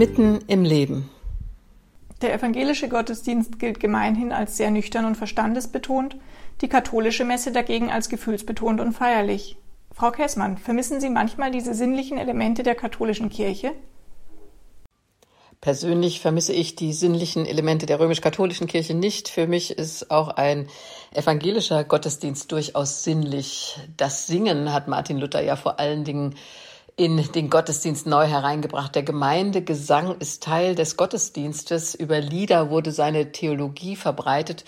Mitten im Leben. Der evangelische Gottesdienst gilt gemeinhin als sehr nüchtern und verstandesbetont, die katholische Messe dagegen als gefühlsbetont und feierlich. Frau Kessmann, vermissen Sie manchmal diese sinnlichen Elemente der katholischen Kirche? Persönlich vermisse ich die sinnlichen Elemente der römisch-katholischen Kirche nicht. Für mich ist auch ein evangelischer Gottesdienst durchaus sinnlich. Das Singen hat Martin Luther ja vor allen Dingen in den Gottesdienst neu hereingebracht. Der Gemeindegesang ist Teil des Gottesdienstes. Über Lieder wurde seine Theologie verbreitet.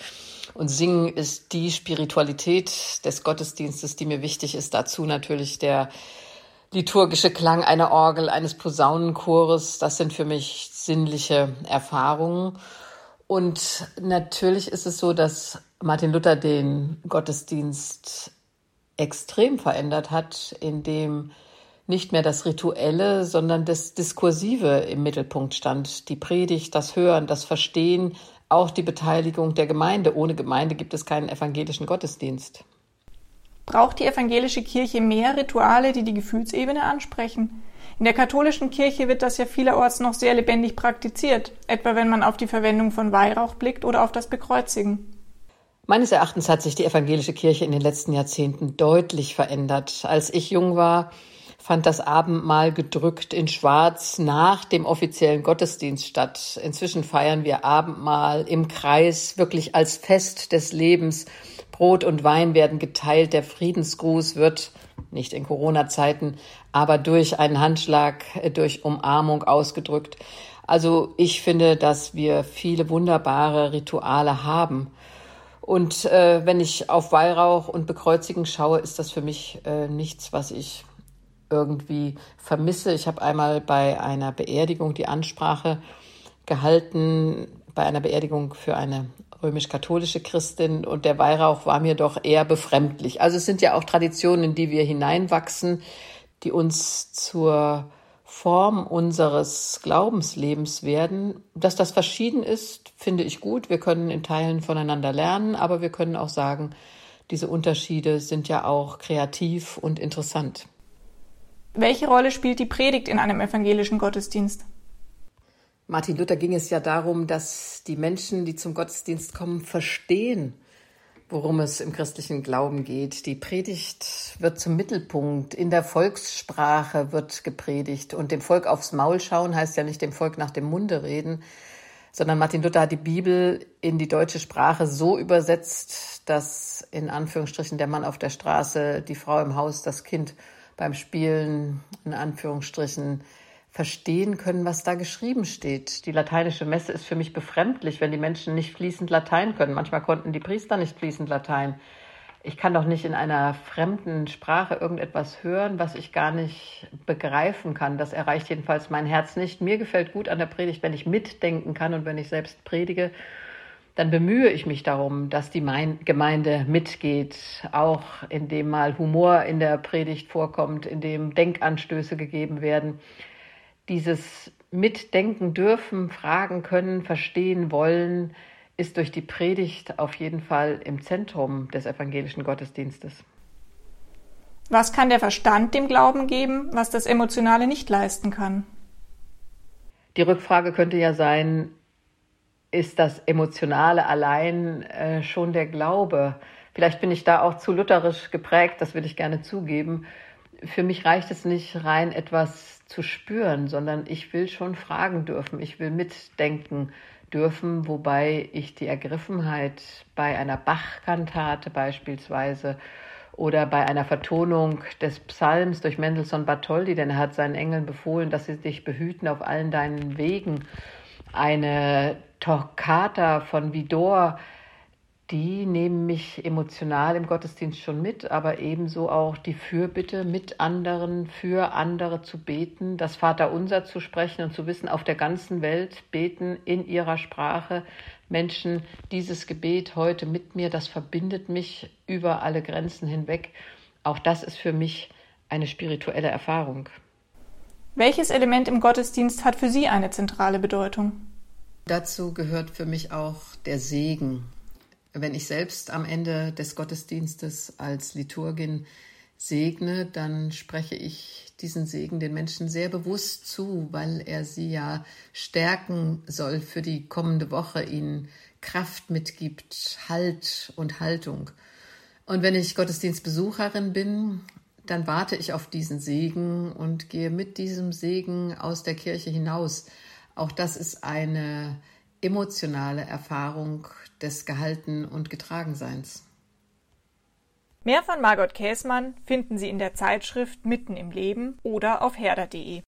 Und Singen ist die Spiritualität des Gottesdienstes, die mir wichtig ist. Dazu natürlich der liturgische Klang einer Orgel, eines Posaunenchores. Das sind für mich sinnliche Erfahrungen. Und natürlich ist es so, dass Martin Luther den Gottesdienst extrem verändert hat, indem nicht mehr das Rituelle, sondern das Diskursive im Mittelpunkt stand. Die Predigt, das Hören, das Verstehen, auch die Beteiligung der Gemeinde. Ohne Gemeinde gibt es keinen evangelischen Gottesdienst. Braucht die evangelische Kirche mehr Rituale, die die Gefühlsebene ansprechen? In der katholischen Kirche wird das ja vielerorts noch sehr lebendig praktiziert, etwa wenn man auf die Verwendung von Weihrauch blickt oder auf das Bekreuzigen. Meines Erachtens hat sich die evangelische Kirche in den letzten Jahrzehnten deutlich verändert. Als ich jung war, fand das Abendmahl gedrückt in Schwarz nach dem offiziellen Gottesdienst statt. Inzwischen feiern wir Abendmahl im Kreis, wirklich als Fest des Lebens. Brot und Wein werden geteilt, der Friedensgruß wird, nicht in Corona-Zeiten, aber durch einen Handschlag, durch Umarmung ausgedrückt. Also ich finde, dass wir viele wunderbare Rituale haben. Und äh, wenn ich auf Weihrauch und Bekreuzigen schaue, ist das für mich äh, nichts, was ich irgendwie vermisse. Ich habe einmal bei einer Beerdigung die Ansprache gehalten, bei einer Beerdigung für eine römisch-katholische Christin und der Weihrauch war mir doch eher befremdlich. Also es sind ja auch Traditionen, in die wir hineinwachsen, die uns zur Form unseres Glaubenslebens werden. Dass das verschieden ist, finde ich gut. Wir können in Teilen voneinander lernen, aber wir können auch sagen, diese Unterschiede sind ja auch kreativ und interessant. Welche Rolle spielt die Predigt in einem evangelischen Gottesdienst? Martin Luther ging es ja darum, dass die Menschen, die zum Gottesdienst kommen, verstehen, worum es im christlichen Glauben geht. Die Predigt wird zum Mittelpunkt. In der Volkssprache wird gepredigt. Und dem Volk aufs Maul schauen heißt ja nicht dem Volk nach dem Munde reden, sondern Martin Luther hat die Bibel in die deutsche Sprache so übersetzt, dass in Anführungsstrichen der Mann auf der Straße, die Frau im Haus, das Kind beim Spielen in Anführungsstrichen verstehen können, was da geschrieben steht. Die lateinische Messe ist für mich befremdlich, wenn die Menschen nicht fließend Latein können. Manchmal konnten die Priester nicht fließend Latein. Ich kann doch nicht in einer fremden Sprache irgendetwas hören, was ich gar nicht begreifen kann. Das erreicht jedenfalls mein Herz nicht. Mir gefällt gut an der Predigt, wenn ich mitdenken kann und wenn ich selbst predige dann bemühe ich mich darum, dass die Gemeinde mitgeht, auch indem mal Humor in der Predigt vorkommt, indem Denkanstöße gegeben werden. Dieses Mitdenken dürfen, fragen können, verstehen wollen, ist durch die Predigt auf jeden Fall im Zentrum des evangelischen Gottesdienstes. Was kann der Verstand dem Glauben geben, was das Emotionale nicht leisten kann? Die Rückfrage könnte ja sein, ist das Emotionale allein äh, schon der Glaube. Vielleicht bin ich da auch zu lutherisch geprägt, das will ich gerne zugeben. Für mich reicht es nicht rein, etwas zu spüren, sondern ich will schon fragen dürfen, ich will mitdenken dürfen, wobei ich die Ergriffenheit bei einer Bachkantate beispielsweise oder bei einer Vertonung des Psalms durch Mendelssohn Bartholdy, denn er hat seinen Engeln befohlen, dass sie dich behüten auf allen deinen Wegen, eine Toccata von Vidor, die nehmen mich emotional im Gottesdienst schon mit, aber ebenso auch die Fürbitte, mit anderen, für andere zu beten, das Vaterunser zu sprechen und zu wissen, auf der ganzen Welt beten in ihrer Sprache Menschen dieses Gebet heute mit mir, das verbindet mich über alle Grenzen hinweg. Auch das ist für mich eine spirituelle Erfahrung. Welches Element im Gottesdienst hat für Sie eine zentrale Bedeutung? Dazu gehört für mich auch der Segen. Wenn ich selbst am Ende des Gottesdienstes als Liturgin segne, dann spreche ich diesen Segen den Menschen sehr bewusst zu, weil er sie ja stärken soll für die kommende Woche, ihnen Kraft mitgibt, Halt und Haltung. Und wenn ich Gottesdienstbesucherin bin, dann warte ich auf diesen Segen und gehe mit diesem Segen aus der Kirche hinaus. Auch das ist eine emotionale Erfahrung des Gehalten und Getragenseins. Mehr von Margot Käßmann finden Sie in der Zeitschrift Mitten im Leben oder auf herder.de.